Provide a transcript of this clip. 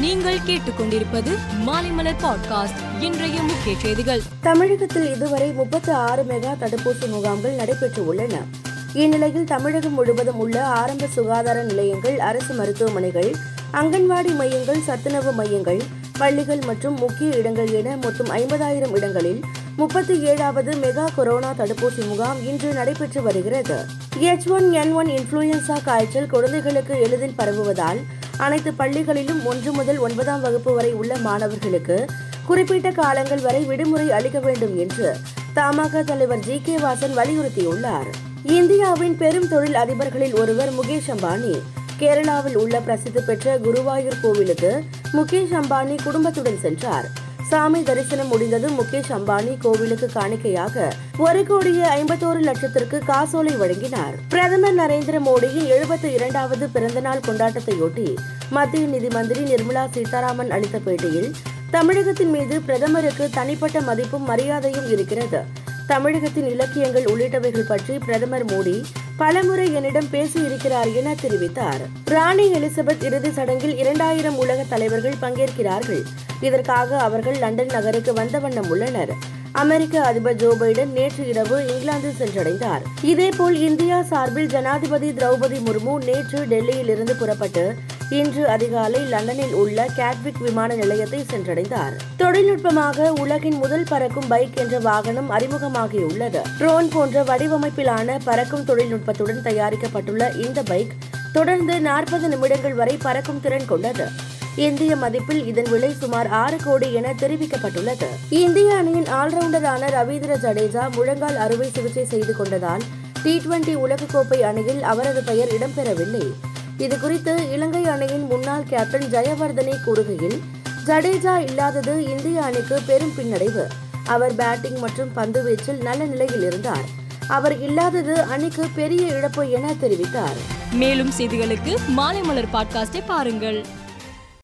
நீங்கள் கேட்டுக்கொண்டிருப்பது மாலைமலர் பாட்காஸ்ட். இன்றைய முக்கிய செய்திகள். தமிழகத்தில் இதுவரை முப்பத்தி ஆறு மெகா தடுப்பூசி முகாம்கள் நடைபெற்று உள்ளன. இந்நிலையில் தமிழகம் முழுவதும் உள்ள ஆரம்ப சுகாதார நிலையங்கள் அரசு மருத்துவமனைகள் அங்கன்வாடி மையங்கள் சத்துணவு மையங்கள் பள்ளிகள் மற்றும் முக்கிய இடங்கள் என மொத்தம் ஐம்பதாயிரம் இடங்களில் முப்பத்தி ஏழாவது மெகா கொரோனா தடுப்பூசி முகாம் இன்று நடைபெற்று வருகிறது. H one N one influenza காய்ச்சல் குழந்தைகளுக்கு எளிதில் பரவுவதால் அனைத்து பள்ளிகளிலும் ஒன்று முதல் ஒன்பதாம் வகுப்பு வரை உள்ள மாணவர்களுக்கு குறிப்பிட்ட காலங்கள் வரை விடுமுறை அளிக்க வேண்டும் என்று தமாக தலைவர் ஜி கே வாசன் வலியுறுத்தியுள்ளார். இந்தியாவின் பெரும் தொழில் அதிபர்களில் ஒருவர் முகேஷ் அம்பானி. கேரளாவில் உள்ள பிரசித்தி பெற்ற குருவாயூர் கோவிலுக்கு முகேஷ் அம்பானி குடும்பத்துடன் சென்றார். சாமி தரிசனம் முடிந்ததும் முகேஷ் அம்பானி கோவிலுக்கு காணிக்கையாக ஒரு கோடியே ஐம்பத்தோரு லட்சத்திற்கு காசோலை வழங்கினார். பிரதமர் நரேந்திர மோடியின் எழுபத்தி இரண்டாவது பிறந்தநாள் கொண்டாட்டத்தையொட்டி மத்திய நிதி மந்திரி நிர்மலா சீதாராமன் அளித்த பேட்டியில் தமிழகத்தின் மீது பிரதமருக்கு தனிப்பட்ட மதிப்பும் மரியாதையும் இருக்கிறது. தமிழகத்தின் இலக்கியங்கள் உள்ளிட்டவைகள் பற்றி பிரதமர் மோடி பலமுறை என்னிடம் பேசியிருக்கிறார் என தெரிவித்தார். ராணி எலிசபெத் இறுதி சடங்கில் இரண்டாயிரம் உலக தலைவர்கள் பங்கேற்கிறார்கள். இதற்காக அவர்கள் லண்டன் நகருக்கு வந்த வண்ணம் உள்ளனர். அமெரிக்க அதிபர் ஜோ பைடன் நேற்று இரவு இங்கிலாந்து சென்றடைந்தார். இதேபோல் இந்தியா சார்பில் ஜனாதிபதி திரௌபதி முர்மு நேற்று டெல்லியில் இருந்து புறப்பட்டு இன்று அதிகாலை லண்டனில் உள்ள கேட்விக் விமான நிலையத்தை சென்றடைந்தார். தொழில்நுட்பமாக உலகின் முதல் பறக்கும் பைக் என்ற வாகனம் அறிமுகமாகியுள்ளது. ட்ரோன் போன்ற வடிவமைப்பிலான பறக்கும் தொழில்நுட்பத்துடன் தயாரிக்கப்பட்டுள்ள இந்த பைக் தொடர்ந்து நாற்பது நிமிடங்கள் வரை பறக்கும் திறன் கொண்டது. இந்திய மதிப்பில் இதன் விலை சுமார் ஆறு கோடி என தெரிவிக்கப்பட்டுள்ளது. இந்திய அணியின் ஆல்ரவுண்டரான ரவீந்திர ஜடேஜா முழங்கால் அறுவை சிகிச்சை செய்து கொண்டதால் டி டுவெண்டி உலகக்கோப்பை அணியில் அவரது பெயர் இடம்பெறவில்லை. இதுகுறித்து இலங்கை அணியின் முன்னாள் கேப்டன் ஜெயவர்தனே கூறுகையில் ஜடேஜா இல்லாதது இந்திய அணிக்கு பெரும் பின்னடைவு. அவர் பேட்டிங் மற்றும் பந்து வீச்சில் நல்ல நிலையில் இருந்தார். அவர் இல்லாதது அணிக்கு பெரிய இழப்பு என தெரிவித்தார். மேலும் செய்திகளுக்கு மாலைமலர் பாட்காஸ்டை பாருங்கள்.